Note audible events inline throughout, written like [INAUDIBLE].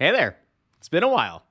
Hey there. It's been a while.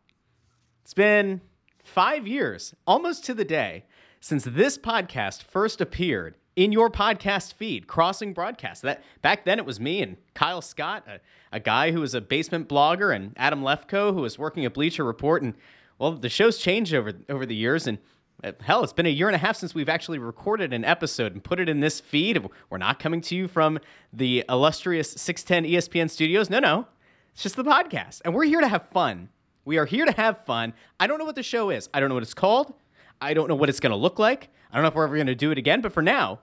It's been five years, almost to the day, since this podcast first appeared in your podcast feed, Crossing Broadcast. That back then it was me and Kyle Scott, a, a guy who was a basement blogger, and Adam Lefkoe, who was working at Bleacher Report. And well, the show's changed over over the years, and uh, hell, it's been a year and a half since we've actually recorded an episode and put it in this feed. We're not coming to you from the illustrious 610 ESPN studios. No, no. It's just the podcast. And we're here to have fun. We are here to have fun. I don't know what the show is. I don't know what it's called. I don't know what it's going to look like. I don't know if we're ever going to do it again, but for now,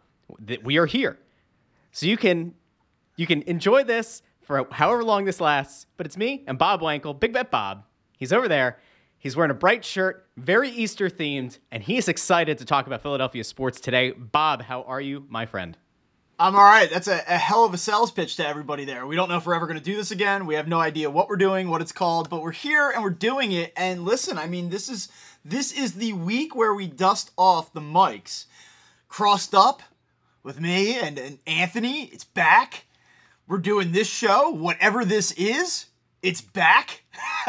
th- we are here. So you can you can enjoy this for however long this lasts, but it's me and Bob Wankel, Big Bet Bob. He's over there. He's wearing a bright shirt, very Easter themed, and he is excited to talk about Philadelphia sports today. Bob, how are you, my friend? I'm all right. That's a, a, hell of a sales pitch to everybody there. We don't know if we're ever going to do this again. We have no idea what we're doing, what it's called, but we're here and we're doing it. And listen, I mean, this is this is the week where we dust off the mics. Crossed up with me and, and Anthony. It's back. We're doing this show, whatever this is. It's back. [LAUGHS]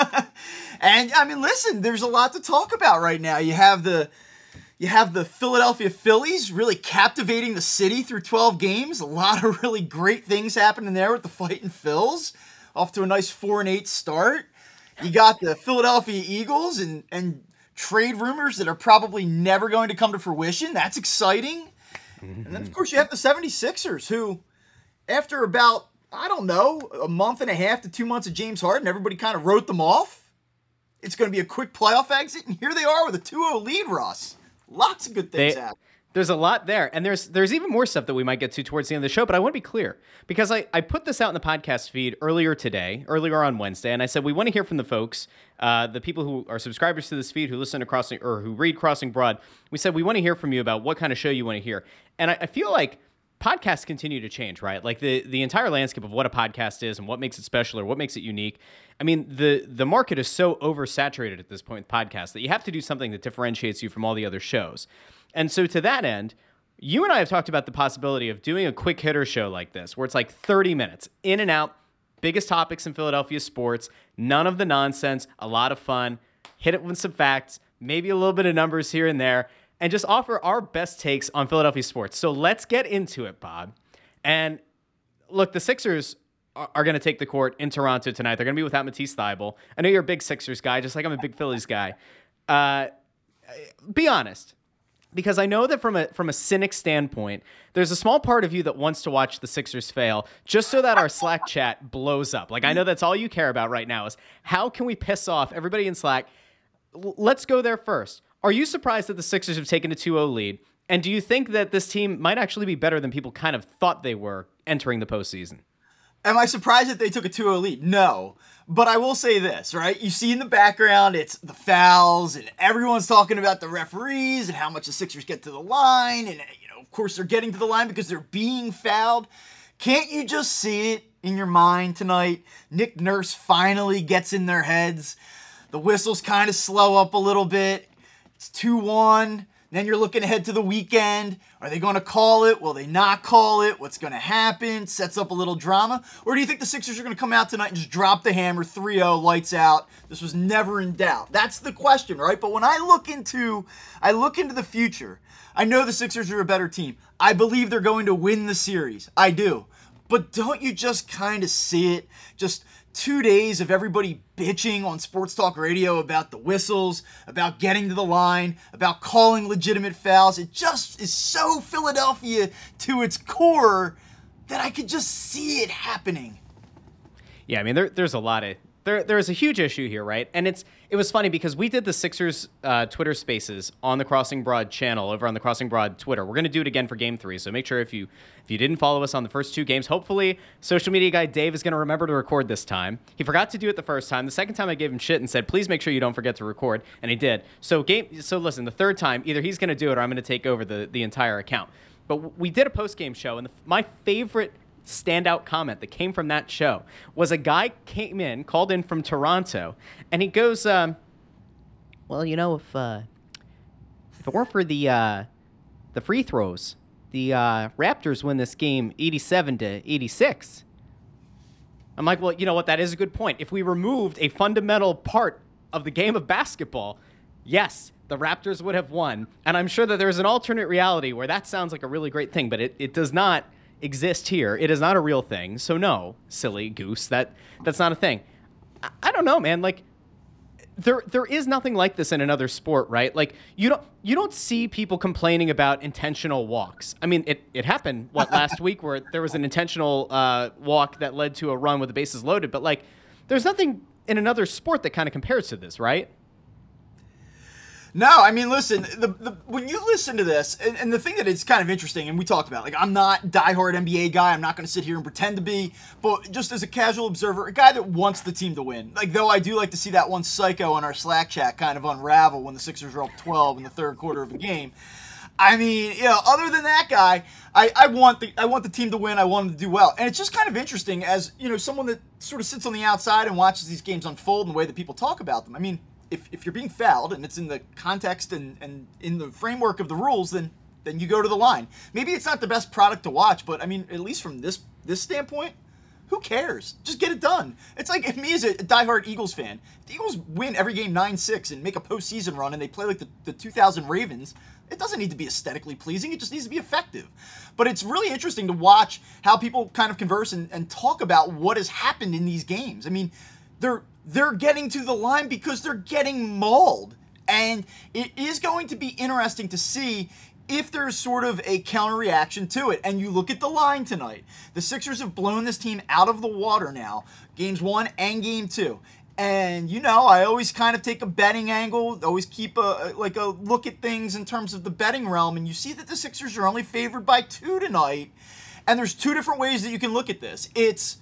and I mean, listen, there's a lot to talk about right now. You have the you have the Philadelphia Phillies really captivating the city through 12 games. A lot of really great things happening there with the fighting Phils. Off to a nice 4 and 8 start. You got the Philadelphia Eagles and and trade rumors that are probably never going to come to fruition. That's exciting. Mm-hmm. And then of course you have the 76ers who after about I don't know, a month and a half to 2 months of James Harden, everybody kind of wrote them off. It's going to be a quick playoff exit and here they are with a 2-0 lead, Ross. Lots of good things they, happen. There's a lot there, and there's there's even more stuff that we might get to towards the end of the show. But I want to be clear because I, I put this out in the podcast feed earlier today, earlier on Wednesday, and I said we want to hear from the folks, uh, the people who are subscribers to this feed, who listen to Crossing or who read Crossing Broad. We said we want to hear from you about what kind of show you want to hear, and I, I feel like podcasts continue to change, right? Like the the entire landscape of what a podcast is and what makes it special or what makes it unique. I mean, the the market is so oversaturated at this point with podcasts that you have to do something that differentiates you from all the other shows. And so to that end, you and I have talked about the possibility of doing a quick hitter show like this, where it's like 30 minutes in and out, biggest topics in Philadelphia sports, none of the nonsense, a lot of fun, hit it with some facts, maybe a little bit of numbers here and there, and just offer our best takes on Philadelphia sports. So let's get into it, Bob. And look, the Sixers are, going to take the court in Toronto tonight. They're going to be without Matisse Thybulle. I know you're a big Sixers guy, just like I'm a big Phillies guy. Uh, be honest, because I know that from a from a cynic standpoint, there's a small part of you that wants to watch the Sixers fail just so that our Slack chat blows up. Like I know that's all you care about right now is how can we piss off everybody in Slack? L- let's go there first. Are you surprised that the Sixers have taken a 2-0 lead? And do you think that this team might actually be better than people kind of thought they were entering the postseason? Am I surprised that they took a 2-0 lead? No. But I will say this, right? You see in the background, it's the fouls, and everyone's talking about the referees and how much the Sixers get to the line. And, you know, of course, they're getting to the line because they're being fouled. Can't you just see it in your mind tonight? Nick Nurse finally gets in their heads. The whistles kind of slow up a little bit. It's 2 1. Then you're looking ahead to the weekend. Are they going to call it? Will they not call it? What's going to happen? Sets up a little drama. Or do you think the Sixers are going to come out tonight and just drop the hammer 3 0, lights out? This was never in doubt. That's the question, right? But when I look into I look into the future, I know the Sixers are a better team. I believe they're going to win the series. I do. But don't you just kind of see it? Just two days of everybody bitching on sports talk radio about the whistles, about getting to the line, about calling legitimate fouls. It just is so Philadelphia to its core that I could just see it happening. Yeah, I mean, there, there's a lot of there there is a huge issue here, right? And it's it was funny because we did the Sixers uh, Twitter Spaces on the Crossing Broad channel over on the Crossing Broad Twitter. We're to do it again for Game Three, so make sure if you if you didn't follow us on the first two games, hopefully social media guy Dave is to remember to record this time. He forgot to do it the first time. The second time I gave him shit and said, "Please make sure you don't forget to record," and he did. So game so listen, the third time either he's to do it or I'm to take over the the entire account. But we did a post game show, and the, my favorite standout comment that came from that show was a guy came in, called in from Toronto, and he goes, um, "Well, you know, if uh, if it weren't for the uh, the free throws, the uh, Raptors win this game 87 to 86." I'm like, well, you know what? That is a good point. If we removed a fundamental part of the game of basketball, yes, the Raptors would have won. And I'm sure that there's an alternate reality where that sounds like a really great thing, but it, it does not exist here. It is not a real thing. So no, silly goose, that that's not a thing. I, I don't know, man. Like there there is nothing like this in another sport, right? Like you don't you don't see people complaining about intentional walks. I mean, it, it happened what [LAUGHS] last week where there was an intentional uh, walk that led to a run with the bases loaded, but like there's nothing in another sport that kind of compares to this, right? No, I mean, listen. The, the when you listen to this, and, and, the thing that is kind of interesting, and we talked about, like, I'm not diehard NBA guy. I'm not going to sit here and pretend to be, but just as a casual observer, a guy that wants the team to win. Like, though I do like to see that one psycho on our Slack chat kind of unravel when the Sixers are up 12 in the third quarter of a game. I mean, you know, other than that guy, I, I want the I want the team to win. I want them to do well, and it's just kind of interesting as you know someone that sort of sits on the outside and watches these games unfold and the way that people talk about them. I mean if, if you're being fouled and it's in the context and, and in the framework of the rules, then then you go to the line. Maybe it's not the best product to watch, but I mean, at least from this this standpoint, who cares? Just get it done. It's like if me as a diehard Eagles fan, the Eagles win every game 9-6 and make a postseason run and they play like the, the 2000 Ravens, it doesn't need to be aesthetically pleasing. It just needs to be effective. But it's really interesting to watch how people kind of converse and, and talk about what has happened in these games. I mean, they're they're getting to the line because they're getting mauled. And it is going to be interesting to see if there's sort of a counter reaction to it. And you look at the line tonight. The Sixers have blown this team out of the water now, games one and game two. And you know, I always kind of take a betting angle, always keep a like a look at things in terms of the betting realm. And you see that the Sixers are only favored by two tonight. And there's two different ways that you can look at this. It's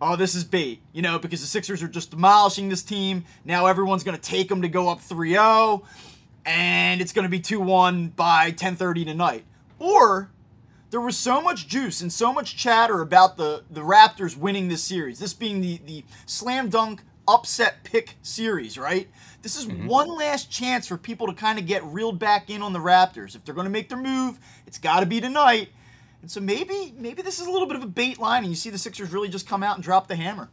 oh, this is bait, you know, because the Sixers are just demolishing this team. Now everyone's going to take them to go up 3 0, and it's going to be 2 1 by 10:30 tonight. Or there was so much juice and so much chatter about the, the Raptors winning this series, this being the, the slam dunk upset pick series, right? This is mm-hmm. one last chance for people to kind of get reeled back in on the Raptors. If they're going to make their move, it's got to be tonight. And so maybe maybe this is a little bit of a bait line, and you see the Sixers really just come out and drop the hammer.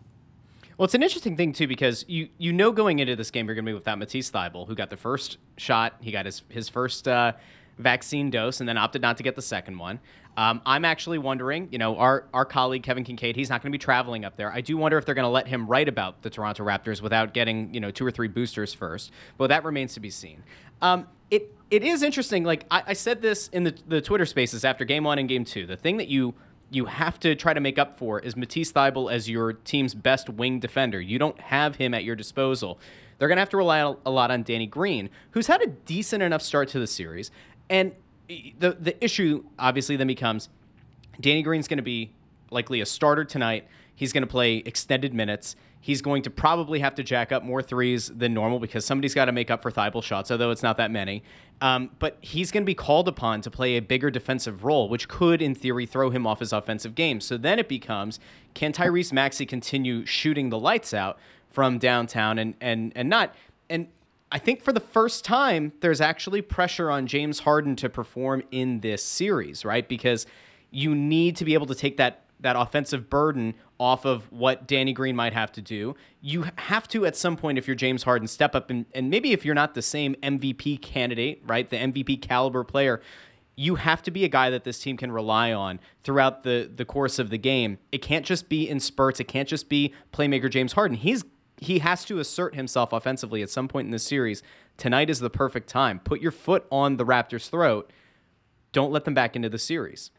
Well, it's an interesting thing too because you you know going into this game you're going to be without Matisse Thybulle, who got the first shot, he got his his first uh, vaccine dose, and then opted not to get the second one. Um, I'm actually wondering, you know, our our colleague Kevin Kinkead, he's not going to be traveling up there. I do wonder if they're going to let him write about the Toronto Raptors without getting you know two or three boosters first, but that remains to be seen. Um, it it is interesting. Like I, I said this in the, the Twitter Spaces after Game One and Game Two. The thing that you you have to try to make up for is Matisse Thybulle as your team's best wing defender. You don't have him at your disposal. They're going to have to rely a lot on Danny Green, who's had a decent enough start to the series. And the the issue obviously then becomes Danny Green's going to be likely a starter tonight. He's going to play extended minutes. He's going to probably have to jack up more threes than normal because somebody's got to make up for Thybulle shots, although it's not that many. Um, but he's going to be called upon to play a bigger defensive role, which could, in theory, throw him off his offensive game. So then it becomes can Tyrese Maxey continue shooting the lights out from downtown and, and, and not. And I think for the first time, there's actually pressure on James Harden to perform in this series, right? Because you need to be able to take that that offensive burden off of what Danny Green might have to do. You have to, at some point, if you're James Harden, step up and, and maybe if you're not the same MVP candidate, right, the MVP caliber player, you have to be a guy that this team can rely on throughout the the course of the game. It can't just be in spurts. It can't just be playmaker James Harden. He's he has to assert himself offensively at some point in this series. Tonight is the perfect time. Put your foot on the Raptors' throat. Don't let them back into the series.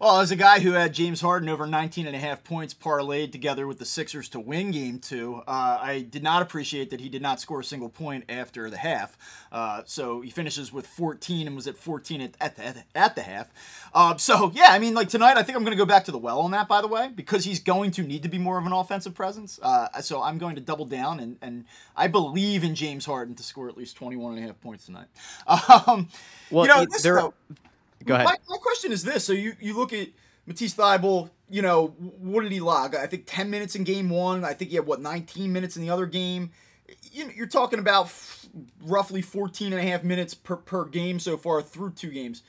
Well, as a guy who had James Harden over 19 and a half points parlayed together with the Sixers to win game two, uh, I did not appreciate that he did not score a single point after the half. Uh, so he finishes with 14 and was at 14 at, at, the, at the half. Uh, so, yeah, I mean, like tonight, I think I'm going to go back to the well on that, by the way, because he's going to need to be more of an offensive presence. Uh, so I'm going to double down, and, and I believe in James Harden to score at least 21 and a half points tonight. [LAUGHS] Um, well, you know, this, there, though, Go ahead. My, my, question is this: So you you look at Matisse Thybulle. You know what did he log? I think ten minutes in game one. I think he had what 19 minutes in the other game. You, you're talking about f- roughly 14 and a half minutes per, per game so far through two games.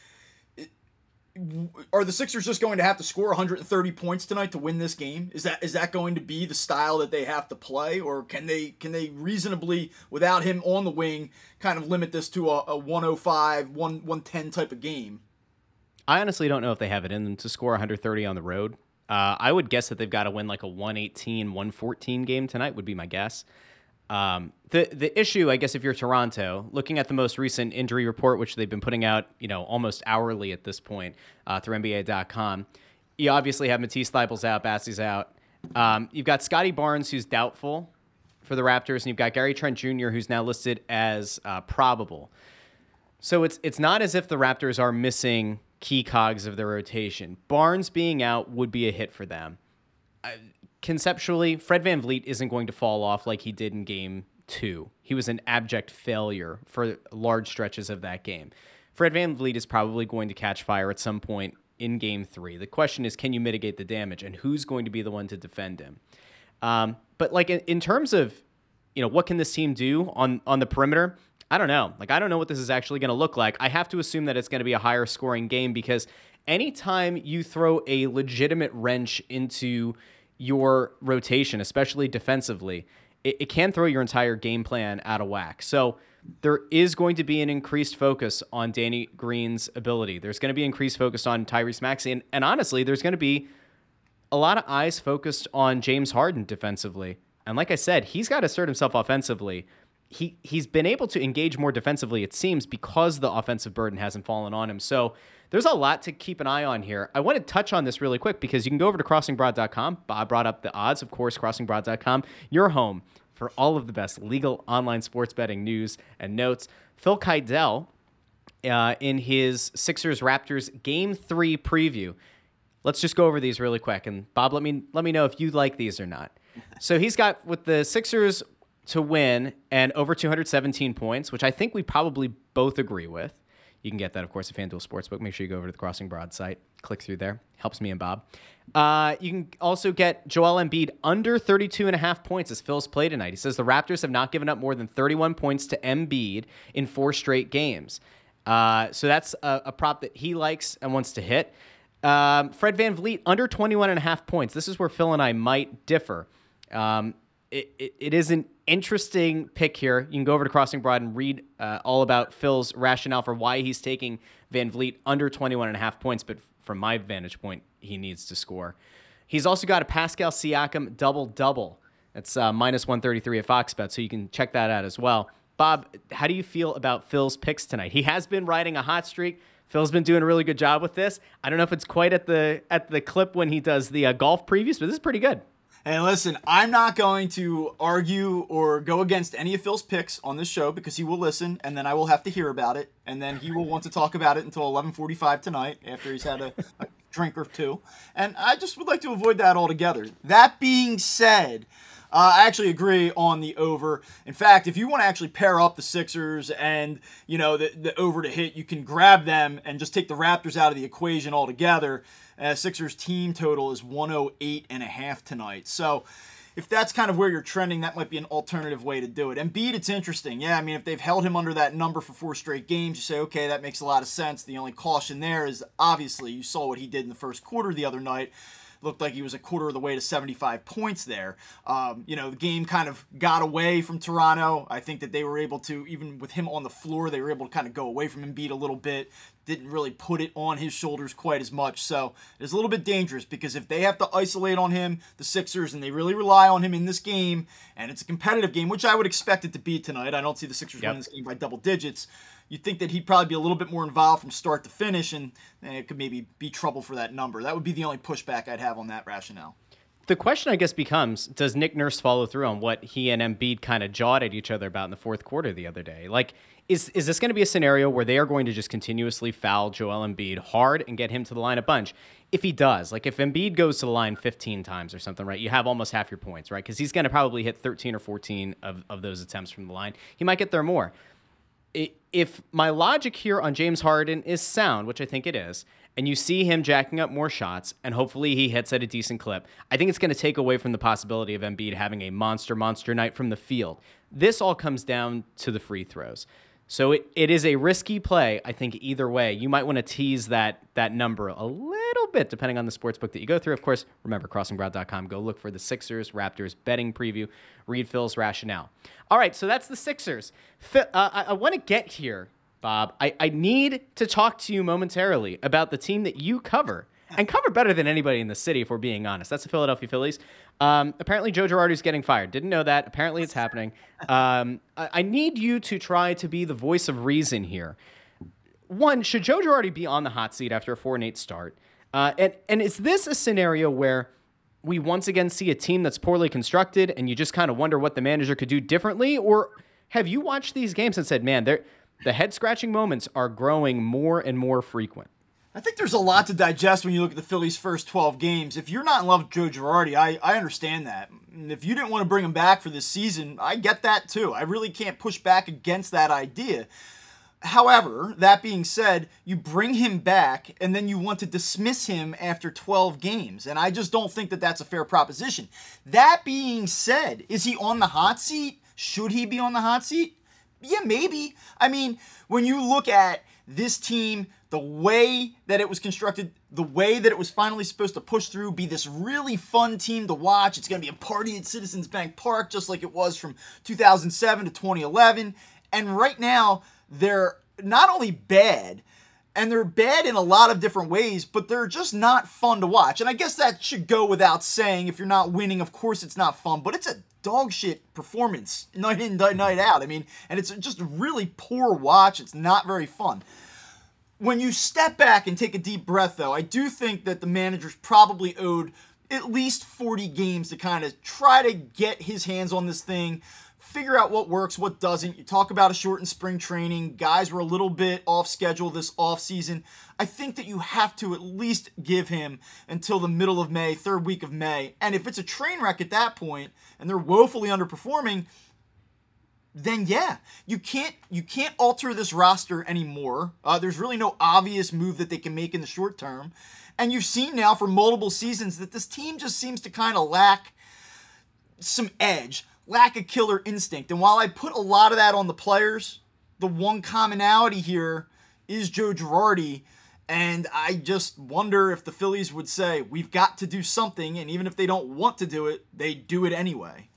are the Sixers just going to have to score 130 points tonight to win this game? Is that is that going to be the style that they have to play, or can they can they reasonably, without him on the wing, kind of limit this to a, a 105, 1 110 type of game? I honestly don't know if they have it in them to score 130 on the road. Uh, I would guess that they've got to win like a 118, 114 game tonight. Would be my guess. Um, the the issue, I guess, if you're Toronto, looking at the most recent injury report, which they've been putting out, you know, almost hourly at this point uh, through NBA.com, you obviously have Matisse Thybulle's out, Bassey's out. Um, you've got Scottie Barnes, who's doubtful for the Raptors, and you've got Gary Trent Jr., who's now listed as uh, probable. So it's it's not as if the Raptors are missing key cogs of their rotation. Barnes being out would be a hit for them conceptually, Fred VanVleet isn't going to fall off like he did in game two. He was an abject failure for large stretches of that game. Fred VanVleet is probably going to catch fire at some point in game three. The question is, can you mitigate the damage and who's going to be the one to defend him? Um, but like in, in terms of, you know, what can this team do on, on the perimeter? I don't know. Like, I don't know what this is actually going to look like. I have to assume that it's going to be a higher scoring game because anytime you throw a legitimate wrench into your rotation, especially defensively, it, it can throw your entire game plan out of whack. So there is going to be an increased focus on Danny Green's ability. There's going to be increased focus on Tyrese Maxey. And, and honestly, there's going to be a lot of eyes focused on James Harden defensively. And like I said, he's got to assert himself offensively. He he's been able to engage more defensively, it seems, because the offensive burden hasn't fallen on him. So there's a lot to keep an eye on here. I want to touch on this really quick because you can go over to crossingbroad.com. Bob brought up the odds, of course, crossingbroad.com, your home for all of the best legal online sports betting news and notes. Phil Keidel, uh, in his Sixers Raptors Game Three preview. Let's just go over these really quick, and Bob, let me let me know if you like these or not. So he's got with the Sixers to win and over 217 points, which I think we probably both agree with. You can get that, of course, at FanDuel Sportsbook. Make sure you go over to the Crossing Broad site, click through there. Helps me and Bob. Uh, you can also get Joel Embiid under 32 and a half points as Phil's play tonight. He says the Raptors have not given up more than 31 points to Embiid in four straight games. Uh, so that's a, a, prop that he likes and wants to hit. Um, Fred VanVleet under 21 and a half points. This is where Phil and I might differ. Um, it, it, it is an interesting pick here. You can go over to Crossing Broad and read uh, all about Phil's rationale for why he's taking VanVleet under 21 and a half points, but from my vantage point, he needs to score. He's also got a Pascal Siakam double double. That's uh, minus 133 at Fox Bet, so you can check that out as well. Bob, how do you feel about Phil's picks tonight? He has been riding a hot streak. Phil's been doing a really good job with this. I don't know if it's quite at the at the clip when he does the uh, golf previews, but this is pretty good. And listen, I'm not going to argue or go against any of Phil's picks on this show because he will listen, and then I will have to hear about it, and then he will want to talk about it until 11:45 tonight after he's had a, a drink or two. And I just would like to avoid that altogether. That being said, uh, I actually agree on the over. In fact, if you want to actually pair up the Sixers and you know the, the over to hit, you can grab them and just take the Raptors out of the equation altogether. Uh, Sixers team total is 108 and a half tonight. So if that's kind of where you're trending, that might be an alternative way to do it. And Embiid, it's interesting. Yeah, I mean, if they've held him under that number for four straight games, you say, okay, that makes a lot of sense. The only caution there is obviously you saw what he did in the first quarter the other night looked like he was a quarter of the way to 75 points there. Um, you know, the game kind of got away from Toronto. I think that they were able to, even with him on the floor, they were able to kind of go away from Embiid a little bit. Didn't really put it on his shoulders quite as much. So it's a little bit dangerous because if they have to isolate on him, the Sixers, and they really rely on him in this game, and it's a competitive game, which I would expect it to be tonight. I don't see the Sixers yep. winning this game by double digits you'd think that he'd probably be a little bit more involved from start to finish, and, and it could maybe be trouble for that number. That would be the only pushback I'd have on that rationale. The question, I guess, becomes Does Nick Nurse follow through on what he and Embiid kind of jawed at each other about in the fourth quarter the other day? Like, is, is this going to be a scenario where they are going to just continuously foul Joel Embiid hard and get him to the line a bunch? If he does, like if Embiid goes to the line 15 times or something, right, you have almost half your points, right? Because he's going to probably hit 13 or 14 of, of those attempts from the line. He might get there more if my logic here on James Harden is sound, which I think it is, and you see him jacking up more shots, and hopefully he hits at a decent clip, I think it's going to take away from the possibility of Embiid having a monster, monster night from the field. This all comes down to the free throws. So it, it is a risky play, I think, either way. You might want to tease that that number a little bit, depending on the sports book that you go through. Of course, remember, crossingbroad.com. Go look for the Sixers Raptors betting preview. Read Phil's rationale. All right, so that's the Sixers. Phil, uh, I, I want to get here, Bob. I, I need to talk to you momentarily about the team that you cover and cover better than anybody in the city, if we're being honest. That's the Philadelphia Phillies. Um, apparently, Joe Girardi's getting fired. Didn't know that. Apparently, it's happening. Um, I, I, need you to try to be the voice of reason here. One, should Joe Girardi be on the hot seat after a 4 and 8 start? Uh, and, and is this a scenario where we once again see a team that's poorly constructed and you just kind of wonder what the manager could do differently? Or have you watched these games and said, man, the head scratching moments are growing more and more frequent? I think there's a lot to digest when you look at the Phillies' first 12 games. If you're not in love with Joe Girardi, I, I understand that. If you didn't want to bring him back for this season, I get that too. I really can't push back against that idea. However, that being said, you bring him back and then you want to dismiss him after 12 games. And I just don't think that that's a fair proposition. That being said, is he on the hot seat? Should he be on the hot seat? Yeah, maybe. I mean, when you look at this team the way that it was constructed, the way that it was finally supposed to push through, be this really fun team to watch. It's going to be a party at Citizens Bank Park, just like it was from 2007 to 2011. And right now, they're not only bad, and they're bad in a lot of different ways, but they're just not fun to watch. And I guess that should go without saying. If you're not winning, of course it's not fun, but it's a dog shit performance [LAUGHS] night in, night out. I mean, and it's just really poor watch. It's not very fun when you step back and take a deep breath, though, I do think that the manager's probably owed at least 40 games to kind of try to get his hands on this thing, figure out what works, what doesn't. You talk about a shortened spring training. Guys were a little bit off schedule this offseason. I think that you have to at least give him until the middle of May, third week of May. And if it's a train wreck at that point and they're woefully underperforming, then yeah, you can't you can't alter this roster anymore. Uh, there's really no obvious move that they can make in the short term, and you've seen now for multiple seasons that this team just seems to kind of lack some edge, lack a killer instinct. And while I put a lot of that on the players, the one commonality here is Joe Girardi. And I just wonder if the Phillies would say, we've got to do something. And even if they don't want to do it, they do it anyway.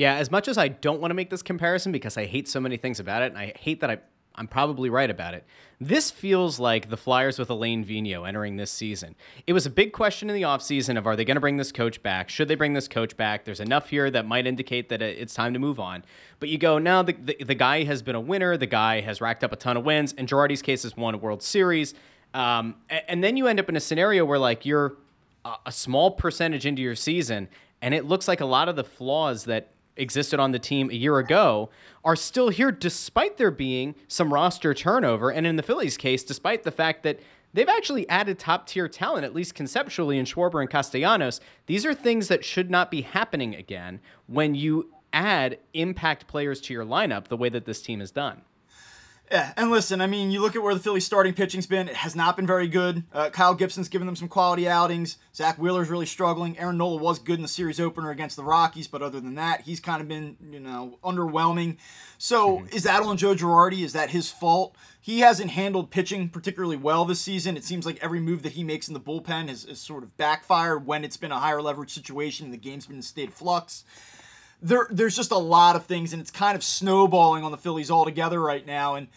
Yeah, as much as I don't want to make this comparison because I hate so many things about it, and I hate that I I'm probably right about it. This feels like the Flyers with Alain Vigneault entering this season. It was a big question in the offseason of are they going to bring this coach back? Should they bring this coach back? There's enough here that might indicate that it's time to move on. But you go, now the, the, the guy has been a winner. The guy has racked up a ton of wins. In Girardi's case, has won a World Series. Um, and, and then you end up in a scenario where like you're a, a small percentage into your season and it looks like a lot of the flaws that existed on the team a year ago are still here despite there being some roster turnover. And in the Phillies case, despite the fact that they've actually added top tier talent, at least conceptually, in Schwarber and Castellanos. These are things that should not be happening again when you add impact players to your lineup the way that this team has done. Yeah, and listen, I mean, you look at where the Phillies' starting pitching's been; it has not been very good. Uh, Kyle Gibson's given them some quality outings. Zack Wheeler's really struggling. Aaron Nola was good in the series opener against the Rockies, but other than that, he's kind of been, you know, underwhelming. So, mm-hmm. is that on Joe Girardi? Is that his fault? He hasn't handled pitching particularly well this season. It seems like every move that he makes in the bullpen has, has sort of backfired when it's been a higher leverage situation and the game's been in a state of flux there there's just a lot of things and it's kind of snowballing on the Phillies altogether right now and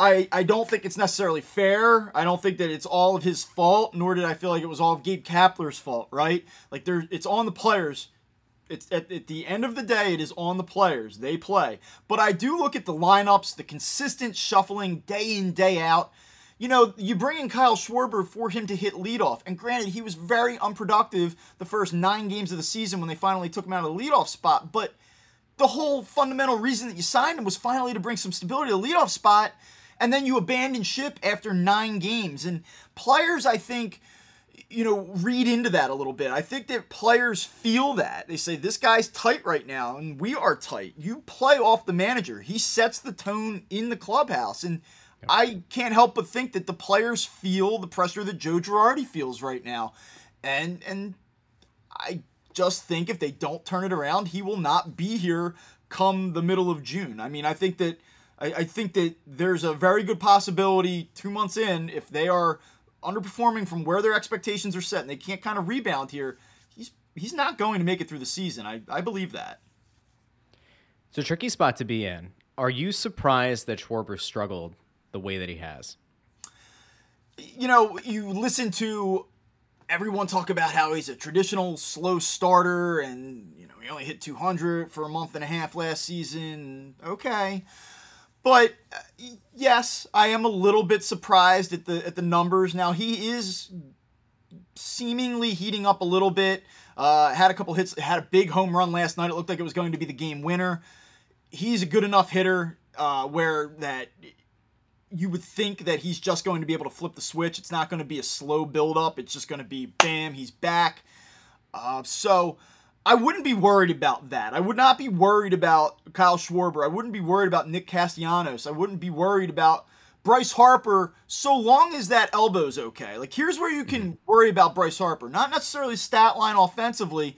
I, I don't think it's necessarily fair. I don't think that it's all of his fault, nor did I feel like it was all of Gabe Kapler's fault, right? Like there it's on the players. It's at, at the end of the day, it is on the players. They play. But I do look at the lineups, the consistent shuffling day in, day out. You know, you bring in Kyle Schwarber for him to hit leadoff. And granted, he was very unproductive the first nine games of the season when they finally took him out of the leadoff spot. But the whole fundamental reason that you signed him was finally to bring some stability to the leadoff spot and then you abandon ship after nine games. And players, I think, you know, read into that a little bit. I think that players feel that. They say, this guy's tight right now, and we are tight. You play off the manager, he sets the tone in the clubhouse. And yep. I can't help but think that the players feel the pressure that Joe Girardi feels right now. And, and I just think if they don't turn it around, he will not be here come the middle of June. I mean, I think that I, I think that there's a very good possibility two months in, if they are underperforming from where their expectations are set and they can't kind of rebound here, he's he's not going to make it through the season. I, I believe that. It's a tricky spot to be in. Are you surprised that Schwarber struggled the way that he has? You know, you listen to everyone talk about how he's a traditional slow starter and, you know, he only hit 200 for a month and a half last season. Okay. But uh, yes, I am a little bit surprised at the at the numbers. Now he is seemingly heating up a little bit. Uh, had a couple hits, had a big home run last night. It looked like it was going to be the game winner. He's a good enough hitter uh, where that you would think that he's just going to be able to flip the switch. It's not going to be a slow build up. It's just going to be bam, he's back. Uh, so I wouldn't be worried about that. I would not be worried about Kyle Schwarber. I wouldn't be worried about Nick Castellanos. I wouldn't be worried about Bryce Harper so long as that elbow's okay. Like here's where you can worry about Bryce Harper. Not necessarily stat line offensively,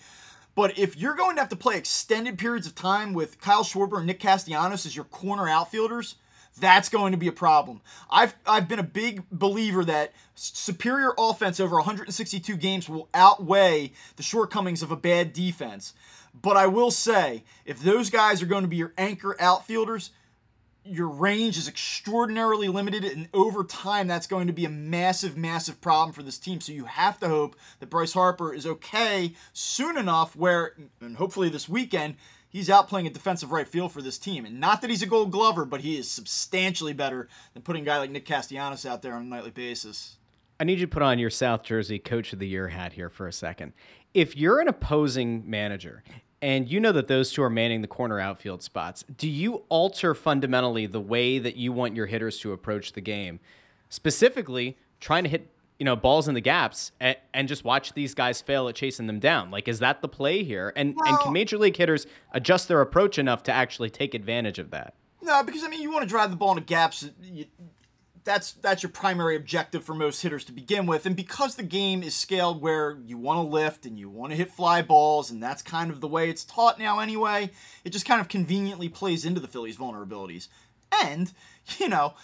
but if you're going to have to play extended periods of time with Kyle Schwarber and Nick Castellanos as your corner outfielders, that's going to be a problem. I've I've been a big believer that superior offense over 162 games will outweigh the shortcomings of a bad defense. But I will say, if those guys are going to be your anchor outfielders, your range is extraordinarily limited, and over time, that's going to be a massive, massive problem for this team. So you have to hope that Bryce Harper is okay soon enough, where, and hopefully this weekend, he's out playing a defensive right field for this team. And not that he's a gold glover, but he is substantially better than putting a guy like Nick Castellanos out there on a nightly basis. I need you to put on your South Jersey Coach of the Year hat here for a second. If you're an opposing manager and you know that those two are manning the corner outfield spots. Do you alter fundamentally the way that you want your hitters to approach the game? Specifically, trying to hit you know balls in the gaps and, and just watch these guys fail at chasing them down. Like, is that the play here? And well, and can major league hitters adjust their approach enough to actually take advantage of that? No, because I mean, you want to drive the ball into gaps. You, that's that's your primary objective for most hitters to begin with. And because the game is scaled where you want to lift and you want to hit fly balls, and that's kind of the way it's taught now anyway, it just kind of conveniently plays into the Phillies' vulnerabilities. And, you know,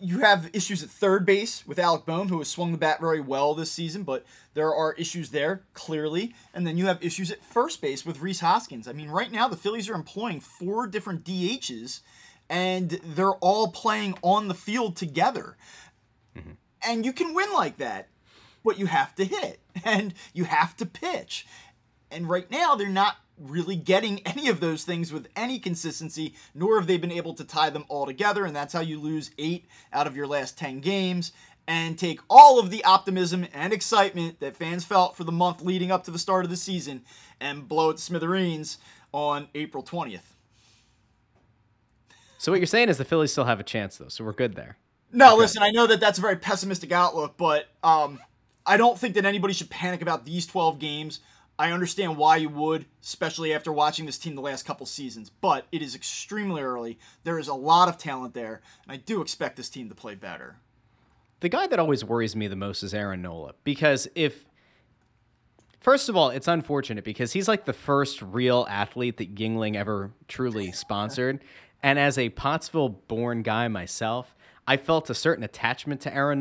you have issues at third base with Alec Bohm, who has swung the bat very well this season, but there are issues there, clearly. And then you have issues at first base with Rhys Hoskins. I mean, right now the Phillies are employing four different DHs and they're all playing on the field together. Mm-hmm. And you can win like that, but you have to hit [LAUGHS] and you have to pitch. And right now, they're not really getting any of those things with any consistency, nor have they been able to tie them all together. And that's how you lose eight out of your last 10 games and take all of the optimism and excitement that fans felt for the month leading up to the start of the season and blow it to smithereens on April 20th. So what you're saying is the Phillies still have a chance, though. So we're good there. No, okay. listen. I know that that's a very pessimistic outlook, but um, I don't think that anybody should panic about these 12 games. I understand why you would, especially after watching this team the last couple seasons. But it is extremely early. There is a lot of talent there, and I do expect this team to play better. The guy that always worries me the most is Aaron Nola because if First of all, it's unfortunate because he's like the first real athlete that Yuengling ever truly sponsored. And as a Pottsville born guy myself, I felt a certain attachment to Aaron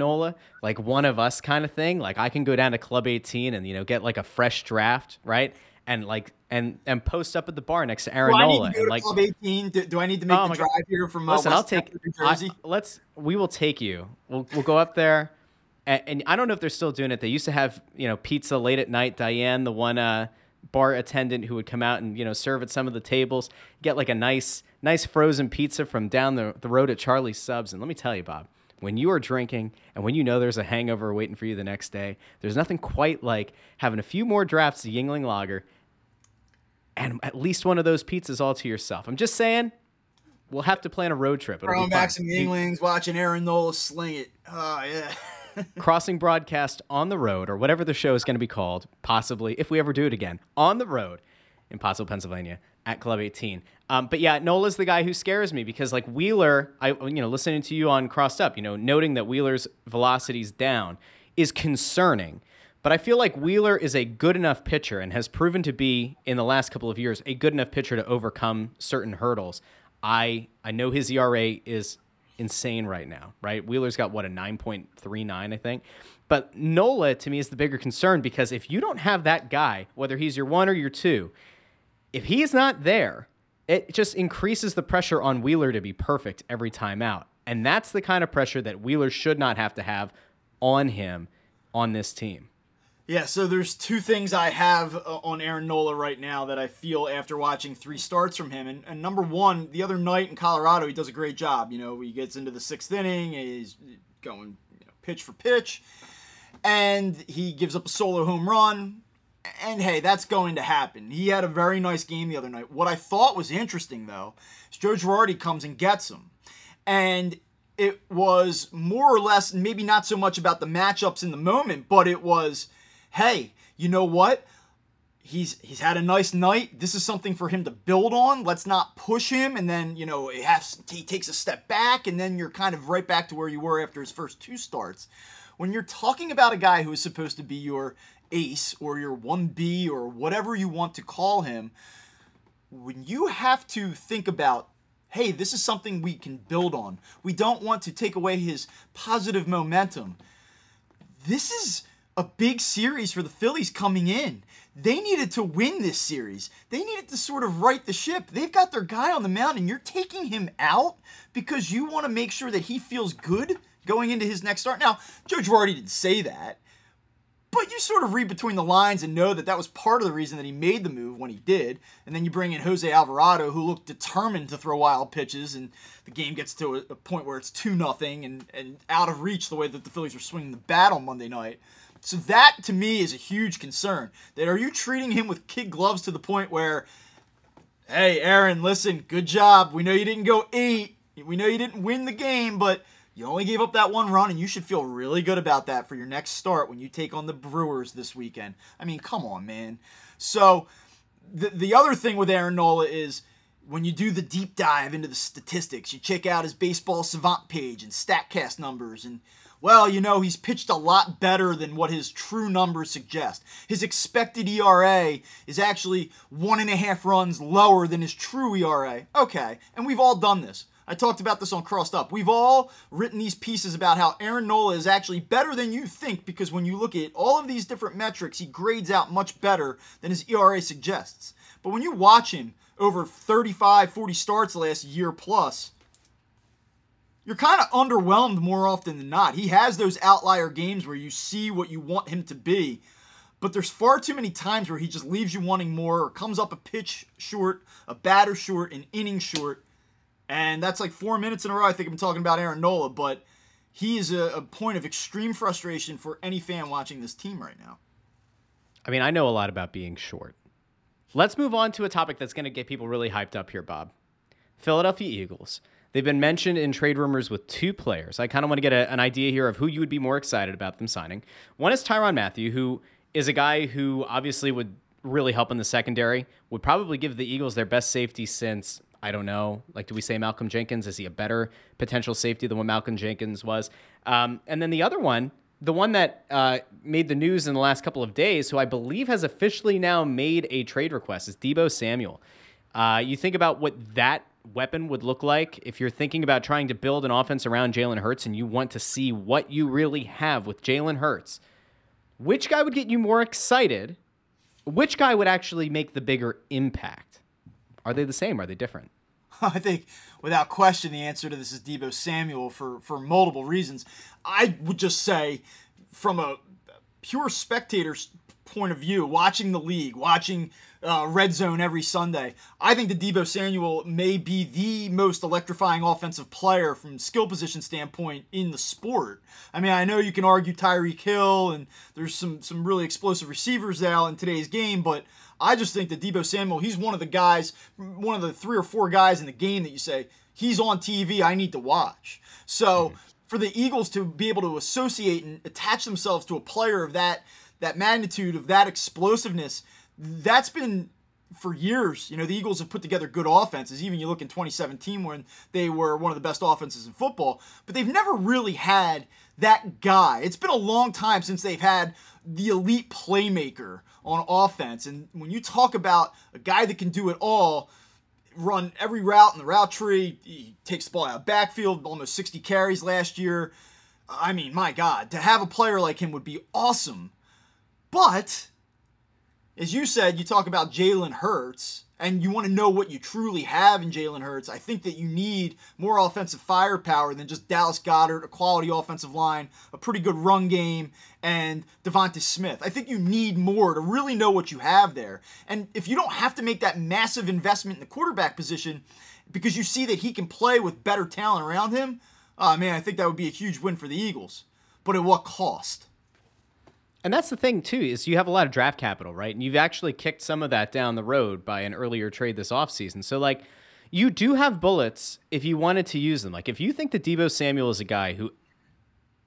like one of us kind of thing. Like I can go down to Club 18 and you know get like a fresh draft, right? And like and and post up at the bar next to Aaron do Nola. and like Club 18. Do, do, I need to make oh the drive God. here from uh, Listen, West I'll take Jersey? I, let's we will take you. We'll we'll go up there. And, and, I don't know if they're still doing it. They used to have, you know, pizza late at night. Diane, the one uh, bar attendant who would come out and you know serve at some of the tables, get like a nice nice frozen pizza from down the, the road at Charlie's Subs. And let me tell you, Bob, when you are drinking and when you know there's a hangover waiting for you the next day, there's nothing quite like having a few more drafts of Yuengling Lager and at least one of those pizzas all to yourself. I'm just saying, we'll have to plan a road trip. It'll back some Yuenglings, watching Aaron Nola sling it. Oh yeah. [LAUGHS] [LAUGHS] crossing broadcast on the road, or whatever the show is going to be called, possibly, if we ever do it again, on the road in Pottsville, Pennsylvania at Club 18. Um, but yeah, Nola's the guy who scares me because like Wheeler, I you know listening to you on Crossed Up, you know, noting that Wheeler's velocity's down is concerning. But I feel like Wheeler is a good enough pitcher and has proven to be in the last couple of years a good enough pitcher to overcome certain hurdles. I I know his ERA is insane right now, right? Wheeler's got what a 9.39, I think. But Nola to me is the bigger concern because if you don't have that guy, whether he's your one or your two, if he's not there, it just increases the pressure on Wheeler to be perfect every time out. And that's the kind of pressure that Wheeler should not have to have on him on this team. Yeah, so there's two things I have uh, on Aaron Nola right now that I feel after watching three starts from him. And, and, number one, the other night in Colorado, he does a great job. You know, he gets into the sixth inning, he's going you know, pitch for pitch, and he gives up a solo home run. And hey, that's going to happen. He had a very nice game the other night. What I thought was interesting, though, is Joe Girardi comes and gets him. And it was more or less, maybe not so much about the matchups in the moment, but it was hey, you know what? He's he's had a nice night. This is something for him to build on. Let's not push him, and then you know has, he takes a step back, and then you're kind of right back to where you were after his first two starts. When you're talking about a guy who is supposed to be your ace or your 1B or whatever you want to call him, when you have to think about hey, this is something we can build on. We don't want to take away his positive momentum. This is a big series for the Phillies coming in. They needed to win this series. They needed to sort of right the ship. They've got their guy on the mound, and you're taking him out because you want to make sure that he feels good going into his next start. Now, Joe Girardi didn't say that, but you sort of read between the lines and know that that was part of the reason that he made the move when he did. And then you bring in Jose Alvarado, who looked determined to throw wild pitches, and the game gets to a, point where it's 2 nothing and, and out of reach the way that the Phillies were swinging the bat on Monday night. So that to me is a huge concern. That are you treating him with kid gloves to the point where, hey, Aaron, listen, good job. We know you didn't go eight. We know you didn't win the game, but you only gave up that one run, and you should feel really good about that for your next start when you take on the Brewers this weekend. I mean, come on, man. So the the other thing with Aaron Nola is when you do the deep dive into the statistics, you check out his baseball savant page and Statcast numbers and well, you know, he's pitched a lot better than what his true numbers suggest. His expected ERA is actually one and a half runs lower than his true ERA. Okay, and we've all done this. I talked about this on Crossed Up. We've all written these pieces about how Aaron Nola is actually better than you think because when you look at all of these different metrics, he grades out much better than his ERA suggests. But when you watch him over 35, 40 starts last year plus, you're kind of underwhelmed more often than not. He has those outlier games where you see what you want him to be, but there's far too many times where he just leaves you wanting more or comes up a pitch short, a batter short, an inning short. And that's like four minutes in a row. I think I'm talking about Aaron Nola, but he is a, a point of extreme frustration for any fan watching this team right now. I mean, I know a lot about being short. Let's move on to a topic that's going to get people really hyped up here, Bob. Philadelphia Eagles. They've been mentioned in trade rumors with two players. I kind of want to get a, an idea here of who you would be more excited about them signing. One is Tyrann Mathieu, who is a guy who obviously would really help in the secondary, would probably give the Eagles their best safety since, I don't know, like, do we say Malcolm Jenkins? Is he a better potential safety than what Malcolm Jenkins was? Um, and then the other one, the one that uh, made the news in the last couple of days, who I believe has officially now made a trade request, is Deebo Samuel. Uh, you think about what that weapon would look like if you're thinking about trying to build an offense around Jalen Hurts and you want to see what you really have with Jalen Hurts, which guy would get you more excited? Which guy would actually make the bigger impact? Are they the same? Are they different? [LAUGHS] I think, without question, the answer to this is Deebo Samuel for, for multiple reasons. I would just say, from a pure spectator's point of view, watching the league, watching uh, red zone every Sunday. I think the Deebo Samuel may be the most electrifying offensive player from skill position standpoint in the sport. I mean, I know you can argue Tyreek Hill and there's some some really explosive receivers out in today's game, but I just think that Deebo Samuel, he's one of the guys, one of the three or four guys in the game that you say he's on TV. I need to watch. So. Mm-hmm. For the Eagles to be able to associate and attach themselves to a player of that that magnitude of that explosiveness that's been for years, you know, the Eagles have put together good offenses. Even you look in 2017 when they were one of the best offenses in football, but they've never really had that guy. It's been a long time since they've had the elite playmaker on offense. And when you talk about a guy that can do it all, run every route in the route tree. He takes the ball out backfield, almost 60 carries last year. I mean, my God, to have a player like him would be awesome. But, as you said, you talk about Jalen Hurts and you want to know what you truly have in Jalen Hurts, I think that you need more offensive firepower than just Dallas Goedert, a quality offensive line, a pretty good run game, and DeVonta Smith. I think you need more to really know what you have there. And if you don't have to make that massive investment in the quarterback position because you see that he can play with better talent around him, oh man, I think that would be a huge win for the Eagles. But at what cost? And that's the thing too is you have a lot of draft capital, right? And you've actually kicked some of that down the road by an earlier trade this offseason. So like you do have bullets if you wanted to use them. Like if you think that Deebo Samuel is a guy who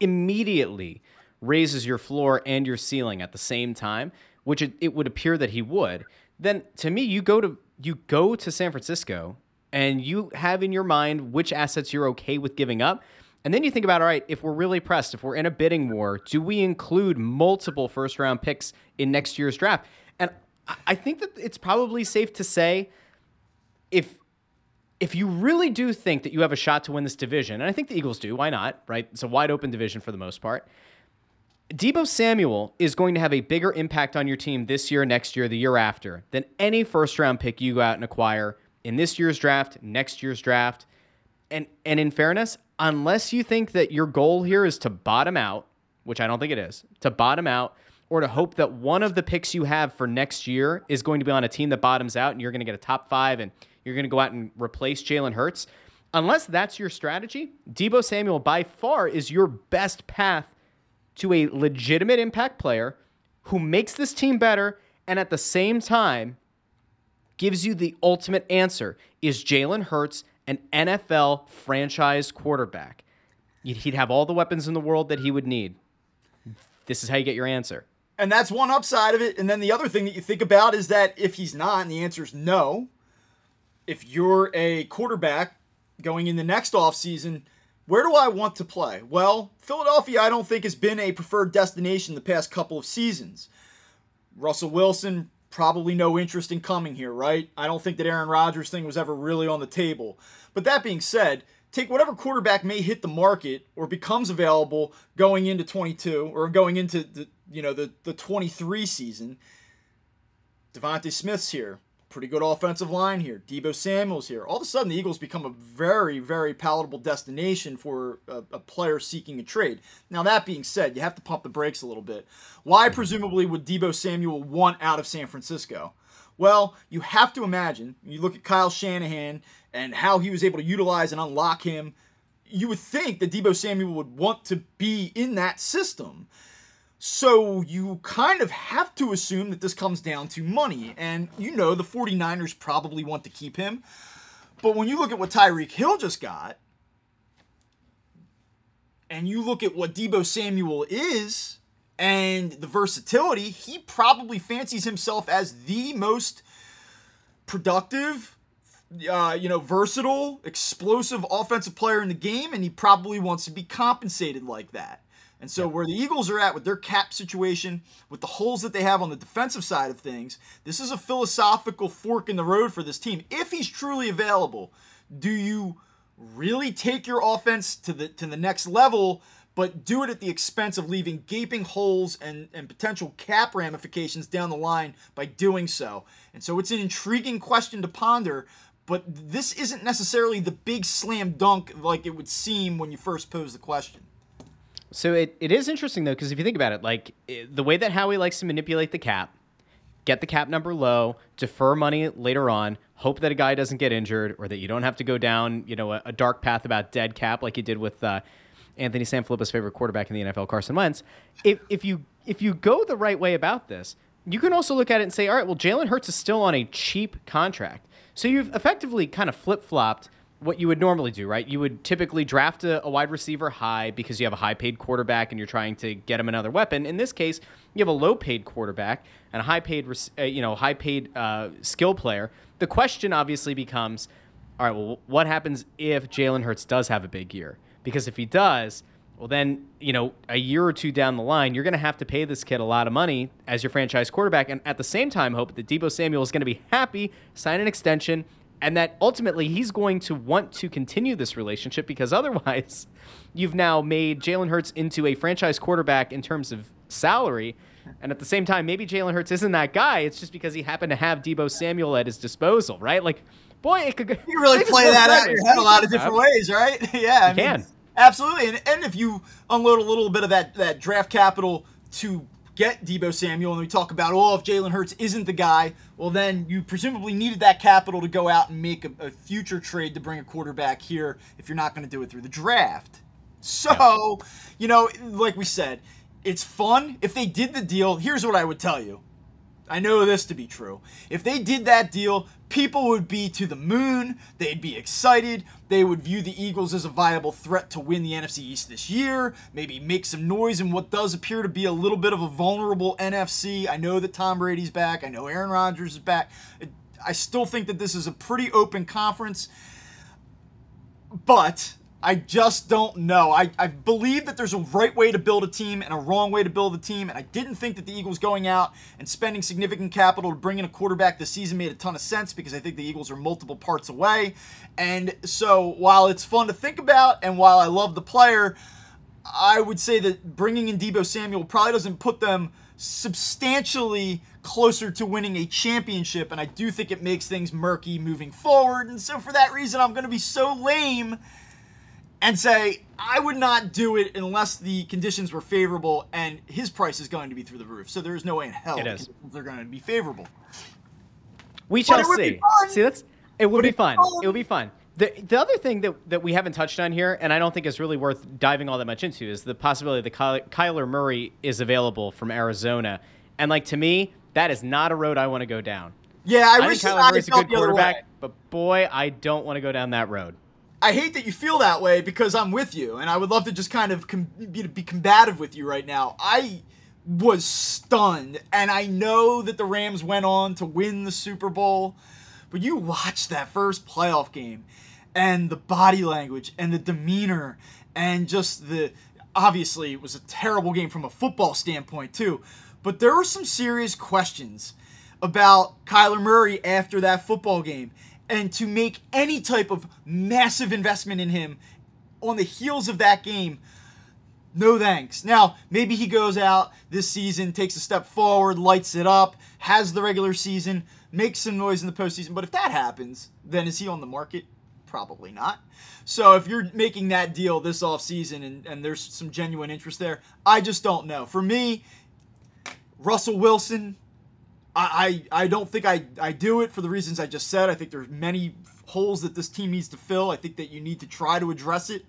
immediately raises your floor and your ceiling at the same time, which it, it would appear that he would, then to me you go to you go to San Francisco and you have in your mind which assets you're okay with giving up and then you think about, all right, if we're really pressed, if we're in a bidding war, do we include multiple first round picks in next year's draft? And I think that it's probably safe to say if if you really do think that you have a shot to win this division, and I think the Eagles do, why not? Right? It's a wide open division for the most part. Deebo Samuel is going to have a bigger impact on your team this year, next year, the year after than any first round pick you go out and acquire in this year's draft, next year's draft. And and in fairness, unless you think that your goal here is to bottom out, which I don't think it is, to bottom out or to hope that one of the picks you have for next year is going to be on a team that bottoms out and you're going to get a top five and you're going to go out and replace Jalen Hurts. Unless that's your strategy, Deebo Samuel by far is your best path to a legitimate impact player who makes this team better and at the same time gives you the ultimate answer. Is Jalen Hurts an NFL franchise quarterback. He'd have all the weapons in the world that he would need. This is how you get your answer. And that's one upside of it. And then the other thing that you think about is that if he's not, and the answer is no, if you're a quarterback going in the next offseason, where do I want to play? Well, Philadelphia, I don't think, has been a preferred destination the past couple of seasons. Russell Wilson, probably no interest in coming here, right? I don't think that Aaron Rodgers thing was ever really on the table. But that being said, take whatever quarterback may hit the market or becomes available going into 22 or going into the you know the the 23 season. DeVonta Smith's here pretty good offensive line here. Deebo Samuel's here. All of a sudden, the Eagles become a very, very palatable destination for a, a, player seeking a trade. Now, that being said, you have to pump the brakes a little bit. Why, presumably, would Deebo Samuel want out of San Francisco? Well, you have to imagine, you look at Kyle Shanahan and how he was able to utilize and unlock him, you would think that Deebo Samuel would want to be in that system. So you kind of have to assume that this comes down to money. And you know the 49ers probably want to keep him. But when you look at what Tyreek Hill just got, and you look at what Deebo Samuel is and the versatility, he probably fancies himself as the most productive, uh, you know, versatile, explosive offensive player in the game, and he probably wants to be compensated like that. And so, where the Eagles are at with their cap situation, with the holes that they have on the defensive side of things, this is a philosophical fork in the road for this team. If he's truly available, do you really take your offense to the to the next level, but do it at the expense of leaving gaping holes and, and potential cap ramifications down the line by doing so? And so, it's an intriguing question to ponder. But this isn't necessarily the big slam dunk like it would seem when you first pose the question. So it, it is interesting though because if you think about it, like it, the way that Howie likes to manipulate the cap, get the cap number low, defer money later on, hope that a guy doesn't get injured or that you don't have to go down, you know, a, a dark path about dead cap like you did with uh, Anthony Sanfilippo's favorite quarterback in the NFL, Carson Wentz. If if you if you go the right way about this, you can also look at it and say, all right, well, Jalen Hurts is still on a cheap contract, so you've effectively kind of flip flopped what you would normally do, right? You would typically draft a, a, wide receiver high because you have a high paid quarterback and you're trying to get him another weapon. In this case, you have a low paid quarterback and a high paid, uh, you know, high paid uh, skill player. The question obviously becomes, all right, well, what happens if Jalen Hurts does have a big year? Because if he does, well, then, you know, a year or two down the line, you're going to have to pay this kid a lot of money as your franchise quarterback. And at the same time, hope that Deebo Samuel is going to be happy, sign an extension, and that ultimately he's going to want to continue this relationship because [LAUGHS] otherwise, you've now made Jalen Hurts into a franchise quarterback in terms of salary. And at the same time, maybe Jalen Hurts isn't that guy. It's just because he happened to have Deebo Samuel at his disposal, right? Like, boy, it could. You can really [LAUGHS] play that out in your head a lot of different ways, right? [LAUGHS] yeah, I mean, can. absolutely. And, and if you unload a little bit of that that draft capital to get Deebo Samuel, and we talk about, oh, if Jalen Hurts isn't the guy, well, then you presumably needed that capital to go out and make a, a future trade to bring a quarterback here if you're not going to do it through the draft. So, you know, like we said, it's fun. If they did the deal, here's what I would tell you. I know this to be true. If they did that deal, people would be to the moon. They'd be excited. They would view the Eagles as a viable threat to win the NFC East this year. Maybe make some noise in what does appear to be a little bit of a vulnerable NFC. I know that Tom Brady's back. I know Aaron Rodgers is back. I still think that this is a pretty open conference. But I just don't know. I, I believe that there's a right way to build a team and a wrong way to build a team, and I didn't think that the Eagles going out and spending significant capital to bring in a quarterback this season made a ton of sense because I think the Eagles are multiple parts away. And so while it's fun to think about and while I love the player, I would say that bringing in Deebo Samuel probably doesn't put them substantially closer to winning a championship, and I do think it makes things murky moving forward. And so for that reason, I'm going to be so lame and say I would not do it unless the conditions were favorable and his price is going to be through the roof. So there is no way in hell It the is. are going to be favorable. We shall be see. See, that's it would be it's fun. It would be fun. The, the other thing that, that we haven't touched on here, and I don't think is really worth diving all that much into, is the possibility that Ky- Kyler Murray is available from Arizona. And like to me, that is not a road I want to go down. Yeah, I, I, wish think Kyler Murray's a good quarterback, but boy, I don't want to go down that road. I hate that you feel that way because I'm with you, and I would love to just kind of com- be, be combative with you right now. I was stunned, and I know that the Rams went on to win the Super Bowl, but you watched that first playoff game, and the body language and the demeanor, and just the obviously it was a terrible game from a football standpoint too, but there were some serious questions about Kyler Murray after that football game. And to make any type of massive investment in him on the heels of that game, no thanks. Now, maybe he goes out this season, takes a step forward, lights it up, has the regular season, makes some noise in the postseason. But if that happens, then is he on the market? Probably not. So if you're making that deal this offseason and, and there's some genuine interest there, I just don't know. For me, Russell Wilson, I, I, I don't think I, I do it for the reasons I just said. I think there's many holes that this team needs to fill. I think that you need to try to address it.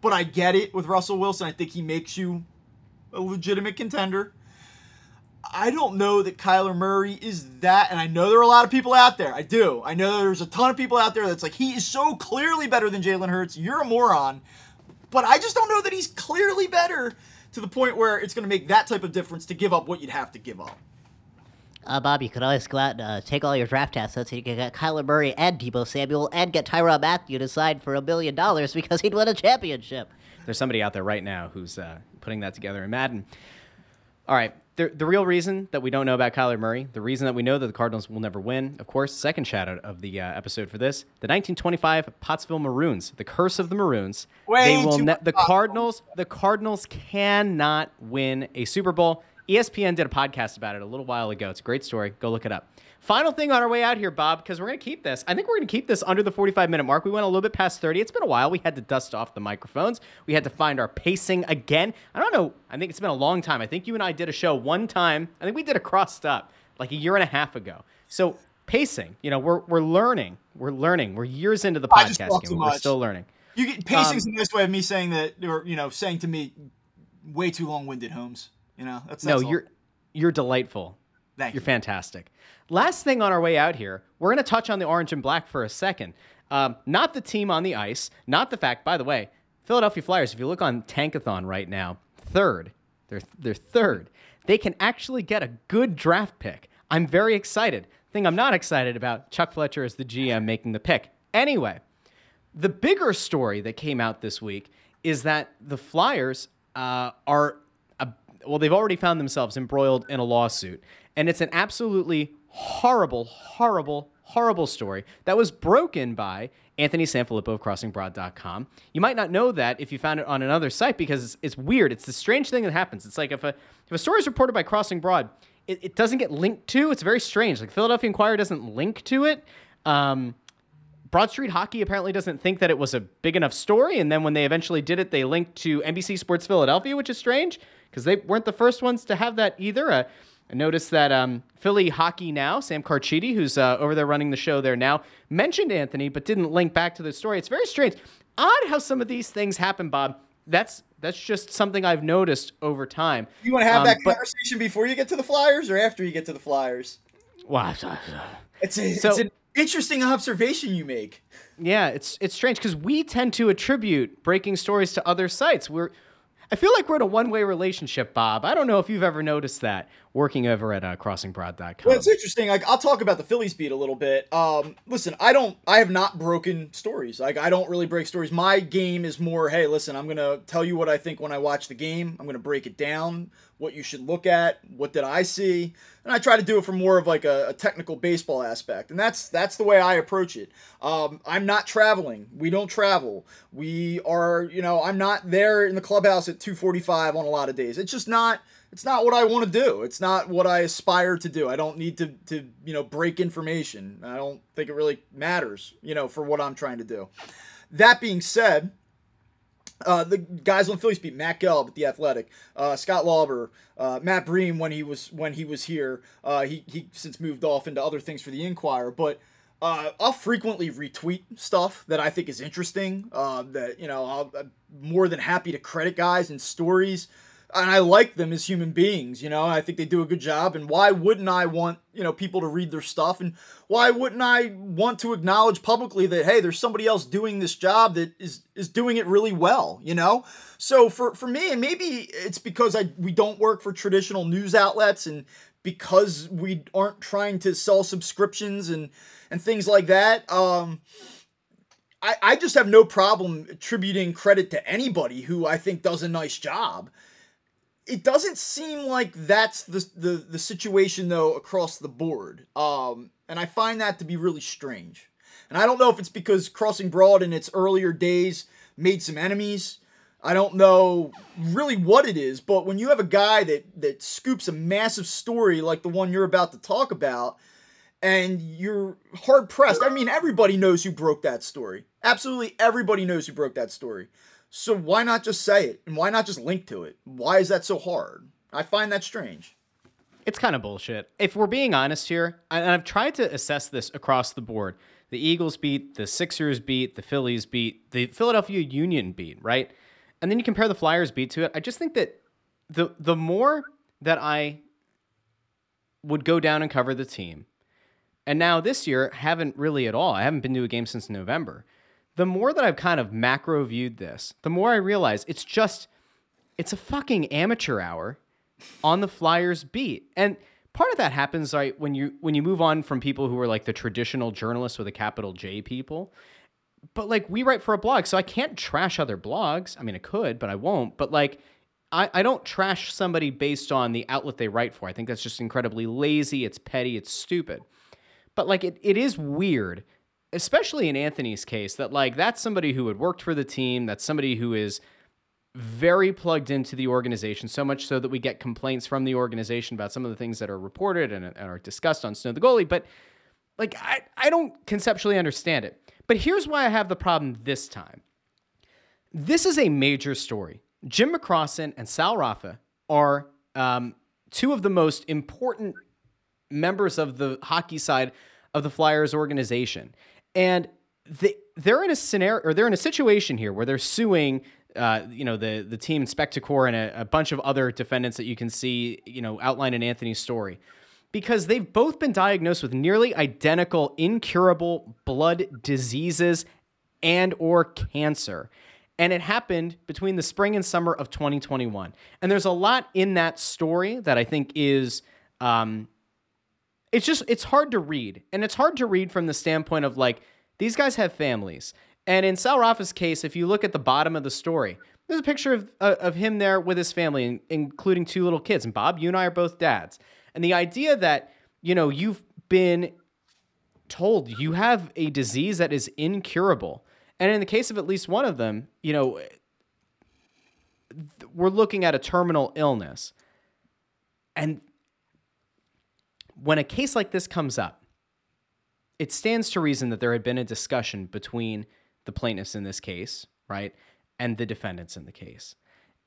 But I get it with Russell Wilson. I think he makes you a legitimate contender. I don't know that Kyler Murray is that, and I know there are a lot of people out there. I do. I know there's a ton of people out there that's like, he is so clearly better than Jalen Hurts. You're a moron. But I just don't know that he's clearly better to the point where it's going to make that type of difference to give up what you'd have to give up. Uh, Bob, you could always go out and uh, take all your draft assets and you could get Kyler Murray and Deebo Samuel and get Tyrann Mathieu to sign for a million dollars because he'd win a championship. There's somebody out there right now who's uh, putting that together in Madden. All right. The, the real reason that we don't know about Kyler Murray, the reason that we know that the Cardinals will never win, of course, second shout out of the uh, episode for this, the 1925 Pottsville Maroons, the curse of the Maroons. Way they will too ne- the Cardinals, the Cardinals cannot win a Super Bowl. ESPN did a podcast about it a little while ago. It's a great story. Go look it up. Final thing on our way out here, Bob, because we're going to keep this. I think we're going to keep this under the 45 minute mark. We went a little bit past 30. It's been a while. We had to dust off the microphones. We had to find our pacing again. I don't know. I think it's been a long time. I think you and I did a show one time. I think we did a crossed up like a year and a half ago. So pacing, you know, we're, we're learning. We're learning. We're years into the I podcast game. We're much. still learning. You get pacing's Um, a nice way of me saying that, or you know, saying to me, way too long-winded, Holmes. You know, that's, No, all. you're you're delightful. Thank You're you. fantastic. Last thing on our way out here, we're going to touch on the orange and black for a second. Um, not the team on the ice, not the fact. By the way, Philadelphia Flyers. If you look on Tankathon right now, third. They're they're third. They can actually get a good draft pick. I'm very excited. Thing I'm not excited about. Chuck Fletcher is the GM making the pick. Anyway, the bigger story that came out this week is that the Flyers uh, are, well, they've already found themselves embroiled in a lawsuit. And it's an absolutely horrible, horrible horrible story that was broken by Anthony Sanfilippo of CrossingBroad.com. You might not know that if you found it on another site because it's, it's weird. It's the strange thing that happens. It's like if a if a story is reported by Crossing Broad, it, it doesn't get linked to. It's very strange. Like Philadelphia Inquirer doesn't link to it. Um, Broad Street Hockey apparently doesn't think that it was a big enough story, and then when they eventually did it, they linked to NBC Sports Philadelphia, which is strange because they weren't the first ones to have that either. Uh, I noticed that um, Philly Hockey Now, Sam Carchidi, who's uh, over there running the show there now, mentioned Anthony but didn't link back to the story. It's very strange. Odd how some of these things happen, Bob. That's that's just something I've noticed over time. You want to have Um, that but- conversation before you get to the Flyers or after you get to the Flyers? Wow. It's, a, So- it's an interesting observation you make. Yeah, it's it's strange because we tend to attribute breaking stories to other sites. We're I feel like we're in a one-way relationship, Bob. I don't know if you've ever noticed that working over at uh, crossingbroad.com. Well, it's interesting. Like I'll talk about the Phillies beat a little bit. Um, listen, I don't, I have not broken stories. Like I don't really break stories. My game is more, hey, listen, I'm gonna tell you what I think when I watch the game. I'm gonna break it down, what you should look at, what did I see, and I try to do it from more of like a, a technical baseball aspect. And that's that's the way I approach it. Um, I'm not traveling. We don't travel. We are, you know, I'm not there in the clubhouse at 2:45 on a lot of days. It's just not it's not what I want to do. It's not what I aspire to do. I don't need to to you know break information. I don't think it really matters, you know, for what I'm trying to do. That being said, uh, the guys on Phillies beat Matt Gelb at the Athletic, uh, Scott Lauber, uh, Matt Breen when he was when he was here. Uh, he he since moved off into other things for the Inquirer, but. Uh, I'll frequently retweet stuff that I think is interesting. Uh, that you know, I'll, I'm more than happy to credit guys and stories and I like them as human beings. You know, I think they do a good job. And why wouldn't I want you know people to read their stuff? And why wouldn't I want to acknowledge publicly that hey, there's somebody else doing this job that is is doing it really well? You know, so for for me, and maybe it's because I we don't work for traditional news outlets and because we aren't trying to sell subscriptions and and things like that. Um, I, I just have no problem attributing credit to anybody who I think does a nice job it doesn't seem like that's the, the the situation though across the board. Um and i find that to be really strange. And i don't know if it's because crossing broad in its earlier days made some enemies. I don't know really what it is but when you have a guy that that scoops a massive story like the one you're about to talk about and you're hard pressed i mean everybody knows who broke that story. Absolutely everybody knows who broke that story so why not just say it? And why not just link to it? Why is that so hard? I find that strange. It's kind of bullshit. If we're being honest here, and I've tried to assess this across the board. The Eagles beat, the Sixers beat, the Phillies beat, the Philadelphia Union beat, right? And then you compare the Flyers beat to it. I just think that the the more that I would go down and cover the team, and now this year haven't really at all. I haven't been to a game since November. The more that I've kind of macro viewed this, the more I realize it's just it's a fucking amateur hour on the Flyers beat. And part of that happens right when you when you move on from people who are like the traditional journalists with a capital J people. But like we write for a blog, so I can't trash other blogs. I mean I could, but I won't. But like I, I don't trash somebody based on the outlet they write for. I think that's just incredibly lazy, it's petty, it's stupid. But like it, it is weird, especially in Anthony's case, that like that's somebody who had worked for the team, that's somebody who is very plugged into the organization, so much so that we get complaints from the organization about some of the things that are reported and, and are discussed on Snow the Goalie. But like, I, I don't conceptually understand it. But here's why I have the problem this time. This is a major story. Jim McCrossin and Sal Rafa are um, two of the most important members of the hockey side of the Flyers organization. And they, they're in a scenario or they're in a situation here where they're suing uh, you know the the team Spectacor and a, a bunch of other defendants that you can see you know outlined in Anthony's story. Because they've both been diagnosed with nearly identical incurable blood diseases and or cancer. And it happened between the spring and summer of 2021 and there's a lot in that story that i think is um, it's just it's hard to read and it's hard to read from the standpoint of like these guys have families and in sal rafa's case if you look at the bottom of the story there's a picture of, uh, of him there with his family in- including two little kids and bob you and i are both dads and the idea that you know you've been told you have a disease that is incurable. And in the case of at least one of them, you know, we're looking at a terminal illness. And when a case like this comes up, it stands to reason that there had been a discussion between the plaintiffs in this case, right, and the defendants in the case.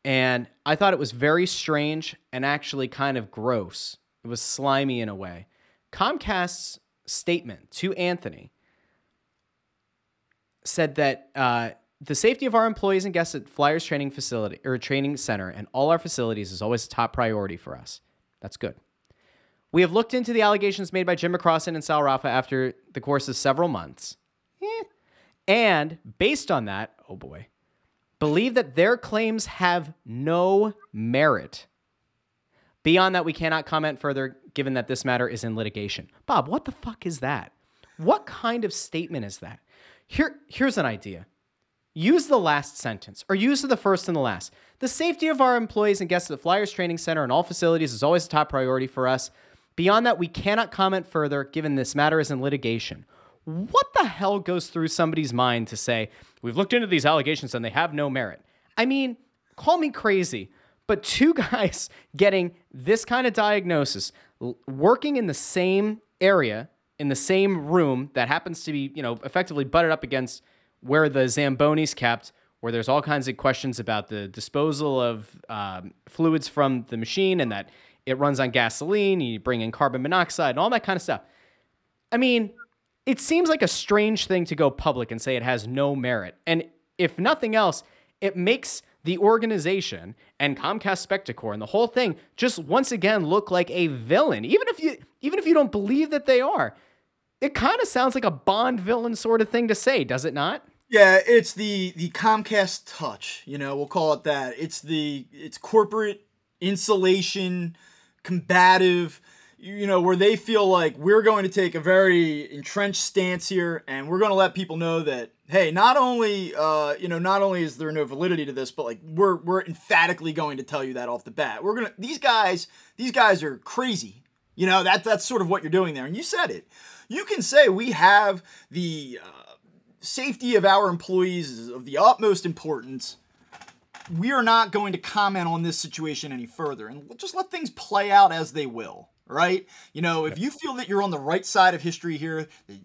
And I thought it was very strange and actually kind of gross. It was slimy in a way. Comcast's statement to Anthony said that uh, the safety of our employees and guests at Flyers training facility or training center and all our facilities is always a top priority for us. That's good. We have looked into the allegations made by Jim McCrossin and Sal Rafa after the course of several months. Eh. And based on that, oh boy, believe that their claims have no merit. Beyond that, we cannot comment further given that this matter is in litigation. Bob, what the fuck is that? What kind of statement is that? Here, here's an idea. Use the last sentence or use the first and the last. The safety of our employees and guests at the Flyers Training Center and all facilities is always a top priority for us. Beyond that, we cannot comment further given this matter is in litigation. What the hell goes through somebody's mind to say, we've looked into these allegations and they have no merit? I mean, call me crazy, but two [LAUGHS] guys getting this kind of diagnosis, working in the same area, in the same room that happens to be, you know, effectively butted up against where the Zamboni's kept, where there's all kinds of questions about the disposal of um, fluids from the machine and that it runs on gasoline, you bring in carbon monoxide and all that kind of stuff. I mean, it seems like a strange thing to go public and say it has no merit. And if nothing else, it makes the organization and Comcast Spectacor and the whole thing just once again look like a villain. Even if you even if you don't believe that they are. It kind of sounds like a Bond villain sort of thing to say, does it not? Yeah, it's the the Comcast touch, you know, we'll call it that. It's the it's corporate insulation combative, you know, where they feel like we're going to take a very entrenched stance here and we're going to let people know that hey, not only uh, you know, not only is there no validity to this, but like we're we're emphatically going to tell you that off the bat. We're to these guys, these guys are crazy. You know, that that's sort of what you're doing there. And you said it. You can say we have the uh, safety of our employees is of the utmost importance we are not going to comment on this situation any further and just let things play out as they will, right? You know, if you feel that you're on the right side of history here, that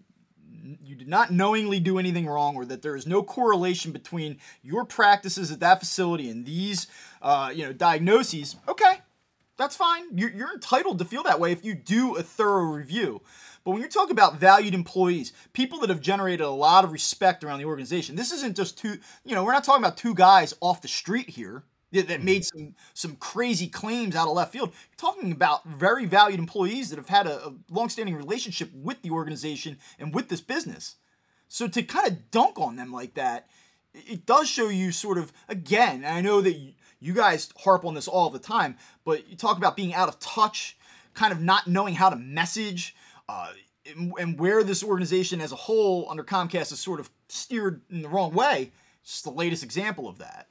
you did not knowingly do anything wrong or that there is no correlation between your practices at that facility and these uh, you know diagnoses okay that's fine. You're, you're entitled to feel that way if you do a thorough review but when you talk about valued employees, people that have generated a lot of respect around the organization, this isn't just two, you know, we're not talking about two guys off the street here that, made some some crazy claims out of left field. You're talking about very valued employees that have had a, a long-standing relationship with the organization and with this business. So to kind of dunk on them like that, it does show you sort of again. I know that you guys harp on this all the time, but you talk about being out of touch, kind of not knowing how to message uh, and where this organization as a whole under Comcast is sort of steered in the wrong way. It's the latest example of that.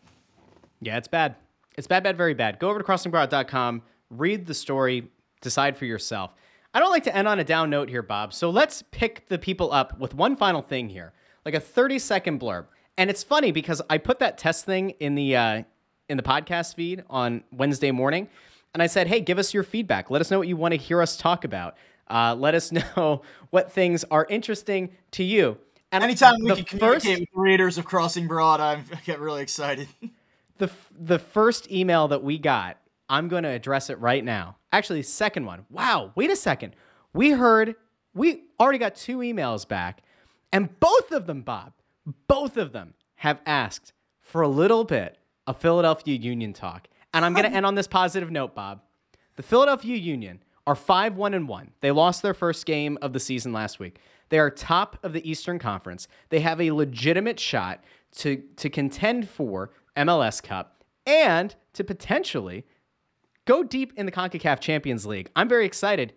Yeah, it's bad. It's bad, bad, very bad. Go over to crossingbroad.com, read the story, decide for yourself. I don't like to end on a down note here, Bob. So let's pick the people up with one final thing here, like a 30 second blurb. And it's funny because I put that test thing in the uh, in the podcast feed on Wednesday morning, and I said, "Hey, give us your feedback. Let us know what you want to hear us talk about." Uh, let us [LAUGHS] know what things are interesting to you. And anytime we can communicate first, with readers of Crossing Broad, I'm, [LAUGHS] I get really excited. [LAUGHS] the the first email that we got, I'm going to address it right now. Actually, second one. Wow, wait a second. We heard we already got two emails back, and both of them, Bob, both of them have asked for a little bit of Philadelphia Union talk. And I'm going to end on this positive note, Bob. The Philadelphia Union are 5 1 and 1. They lost their first game of the season last week. They are top of the Eastern Conference. They have a legitimate shot to, to contend for MLS Cup and to potentially go deep in the CONCACAF Champions League. I'm very excited.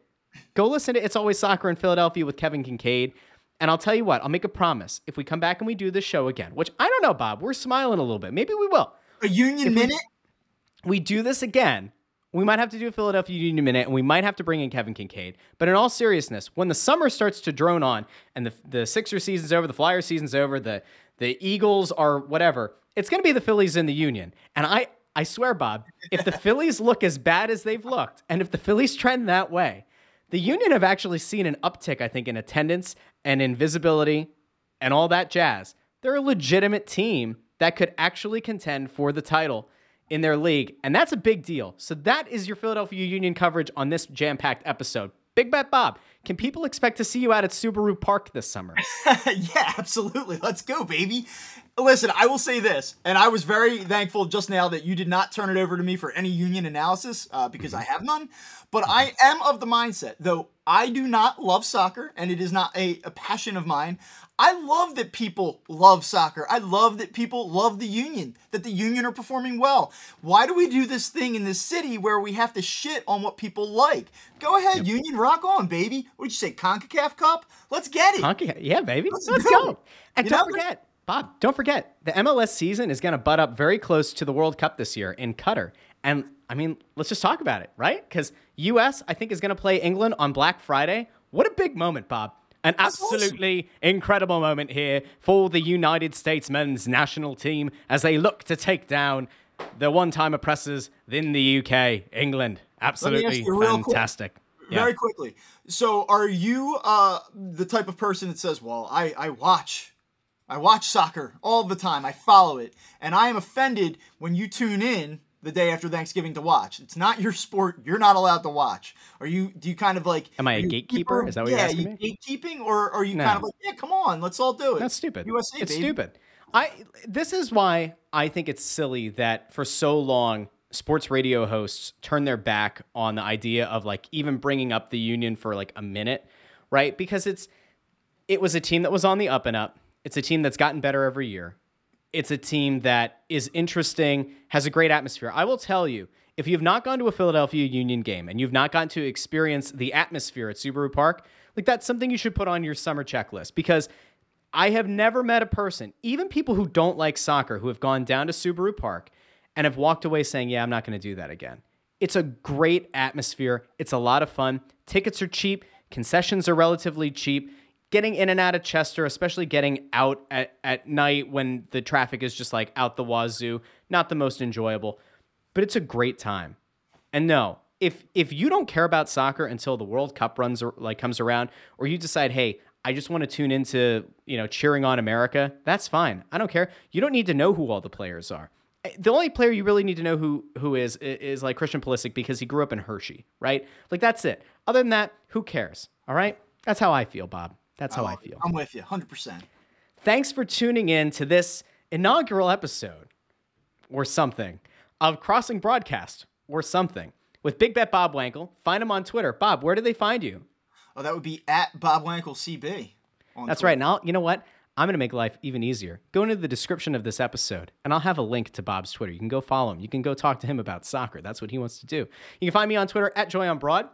Go listen to It's Always Soccer in Philadelphia with Kevin Kinkead. And I'll tell you what, I'll make a promise. If we come back and we do this show again, which I don't know, Bob, we're smiling a little bit. Maybe we will. A union if minute? We, we do this again We might have to do a Philadelphia Union minute, and we might have to bring in Kevin Kinkead. But in all seriousness, when the summer starts to drone on, and the the Sixer season's over, the Flyer season's over, the the Eagles are whatever, it's going to be the Phillies in the Union. And I I swear, Bob, if the Phillies look as bad as they've looked, and if the Phillies trend that way, the Union have actually seen an uptick, I think, in attendance and in visibility and all that jazz. They're a legitimate team that could actually contend for the title in their league, and that's a big deal. So that is your Philadelphia Union coverage on this jam-packed episode. Big Bet Bob, can people expect to see you out at Subaru Park this summer? [LAUGHS] yeah, absolutely. Let's go, baby. Listen, I will say this, and I was very thankful just now that you did not turn it over to me for any union analysis uh, because I have none. But I am of the mindset, though I do not love soccer and it is not a, a passion of mine. I love that people love soccer. I love that people love the union, that the union are performing well. Why do we do this thing in this city where we have to shit on what people like? Go ahead, yep. union, rock on, baby. What did you say, CONCACAF Cup? Let's get it. CONCACAF, yeah, baby. Let's, Let's go. go. And you don't know? forget, Bob, don't forget, the MLS season is going to butt up very close to the World Cup this year in Qatar. And I mean, let's just talk about it, right? Because US, I think, is going to play England on Black Friday. What a big moment, Bob. An That's absolutely awesome. incredible moment here for the United States men's national team as they look to take down the one time oppressors in the UK, England. Absolutely fantastic. Quick, yeah. Very quickly. So, are you uh, the type of person that says, Well, I, I watch I watch soccer all the time. I follow it. And I am offended when you tune in the day after Thanksgiving to watch. It's not your sport. You're not allowed to watch. Are you do you kind of like Am I a gatekeeper? Is that what yeah, you're asking me? gatekeeping or are you no. kind of like, yeah, come on, let's all do it. That's stupid. USA, it's baby. stupid. I this is why I think it's silly that for so long sports radio hosts turn their back on the idea of like even bringing up the union for like a minute, right? Because it's it was a team that was on the up and up it's a team that's gotten better every year. It's a team that is interesting, has a great atmosphere. I will tell you, if you've not gone to a Philadelphia Union game and you've not gotten to experience the atmosphere at Subaru Park, like that's something you should put on your summer checklist because I have never met a person, even people who don't like soccer, who have gone down to Subaru Park and have walked away saying, Yeah, I'm not going to do that again. It's a great atmosphere. It's a lot of fun. Tickets are cheap, concessions are relatively cheap getting in and out of Chester, especially getting out at, at night when the traffic is just like out the wazoo, not the most enjoyable, but it's a great time. And no, if if you don't care about soccer until the World Cup runs like comes around, or you decide, hey, I just want to tune into you know cheering on America, that's fine. I don't care. You don't need to know who all the players are. Eh, the only player you really need to know who who is is like Christian Pulisic because he grew up in Hershey, right? Like that's it. Other than that, who cares? All right, that's how I feel, Bob. That's how oh, I feel. I'm with you, 100%. Thanks for tuning in to this inaugural episode or something of Crossing Broadcast or something with Big Bet Bob Wankel. Find him on Twitter. Bob, where do they find you? Oh, that would be at Bob Wankel CB. That's Twitter. right. Now, you know what? I'm going to make life even easier. Go into the description of this episode, and I'll have a link to Bob's Twitter. You can go follow him. You can go talk to him about soccer. That's what he wants to do. You can find me on Twitter at Joy on Broad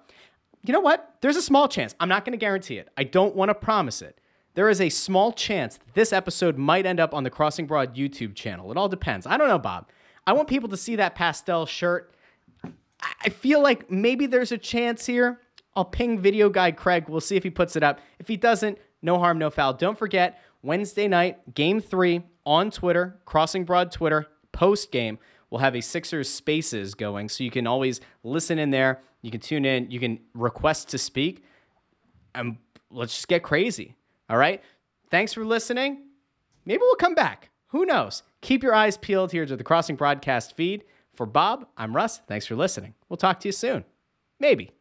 you know what? There's a small chance. I'm not going to guarantee it. I don't want to promise it. There is a small chance that this episode might end up on the Crossing Broad YouTube channel. It all depends. I don't know, Bob. I want people to see that pastel shirt. I feel like maybe there's a chance here. I'll ping video guy Craig. We'll see if he puts it up. If he doesn't, no harm, no foul. Don't forget, Wednesday night, game three on Twitter, Crossing Broad Twitter, post game. We'll have a Sixers Spaces going, so you can always listen in there. You can tune in. You can request to speak, and let's just get crazy. All right. Thanks for listening. Maybe we'll come back. Who knows? Keep your eyes peeled here to the Crossing Broadcast feed. For Bob, I'm Russ. Thanks for listening. We'll talk to you soon. Maybe.